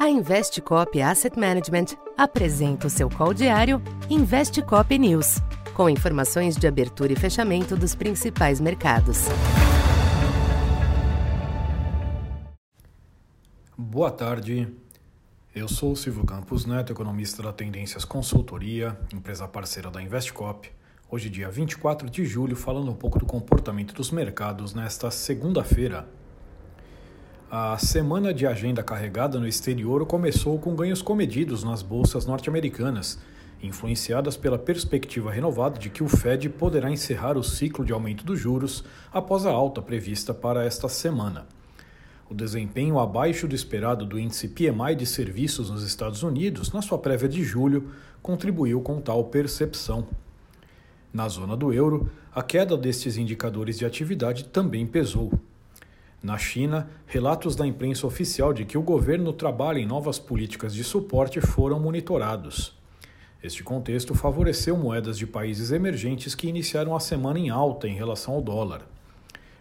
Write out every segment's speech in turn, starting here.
A Investcop Asset Management apresenta o seu call diário Investcop News, com informações de abertura e fechamento dos principais mercados. Boa tarde. Eu sou Silvio Campos Neto, economista da Tendências Consultoria, empresa parceira da Investcop. Hoje, dia 24 de julho, falando um pouco do comportamento dos mercados nesta segunda-feira, a semana de agenda carregada no exterior começou com ganhos comedidos nas bolsas norte-americanas, influenciadas pela perspectiva renovada de que o Fed poderá encerrar o ciclo de aumento dos juros após a alta prevista para esta semana. O desempenho abaixo do esperado do índice PMI de serviços nos Estados Unidos, na sua prévia de julho, contribuiu com tal percepção. Na zona do euro, a queda destes indicadores de atividade também pesou. Na China, relatos da imprensa oficial de que o governo trabalha em novas políticas de suporte foram monitorados. Este contexto favoreceu moedas de países emergentes que iniciaram a semana em alta em relação ao dólar.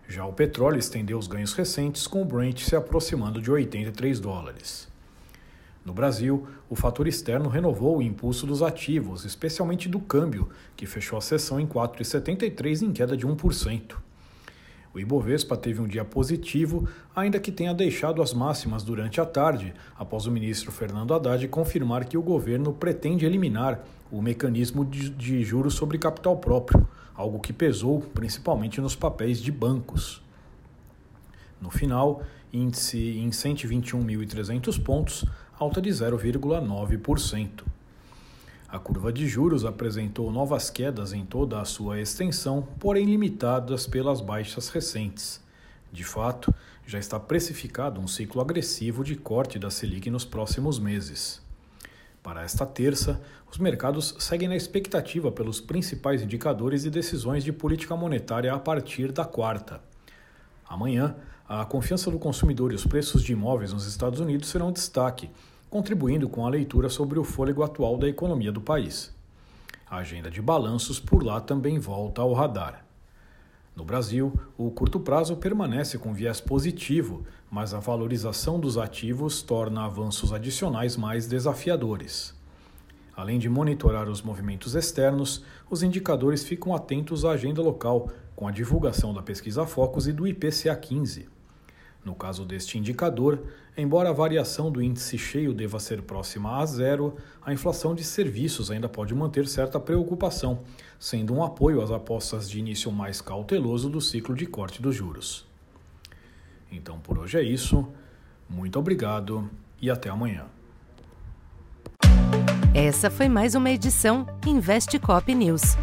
Já o petróleo estendeu os ganhos recentes, com o Brent se aproximando de 83 dólares. No Brasil, o fator externo renovou o impulso dos ativos, especialmente do câmbio, que fechou a sessão em 4,73 em queda de 1%. O Ibovespa teve um dia positivo, ainda que tenha deixado as máximas durante a tarde, após o ministro Fernando Haddad confirmar que o governo pretende eliminar o mecanismo de, juros sobre capital próprio, algo que pesou principalmente nos papéis de bancos. No final, índice em 121.300 pontos, alta de 0,9%. A curva de juros apresentou novas quedas em toda a sua extensão, porém limitadas pelas baixas recentes. De fato, já está precificado um ciclo agressivo de corte da Selic nos próximos meses. Para esta terça, os mercados seguem na expectativa pelos principais indicadores e decisões de política monetária a partir da quarta. Amanhã, a confiança do consumidor e os preços de imóveis nos Estados Unidos serão destaque, contribuindo com a leitura sobre o fôlego atual da economia do país. A agenda de balanços por lá também volta ao radar. No Brasil, o curto prazo permanece com viés positivo, mas a valorização dos ativos torna avanços adicionais mais desafiadores. Além de monitorar os movimentos externos, os indicadores ficam atentos à agenda local, com a divulgação da pesquisa Focus e do IPCA 15. No caso deste indicador, embora a variação do índice cheio deva ser próxima a zero, a inflação de serviços ainda pode manter certa preocupação, sendo um apoio às apostas de início mais cauteloso do ciclo de corte dos juros. Então por hoje é isso. Muito obrigado e até amanhã. Essa foi mais uma edição Investe Cop News.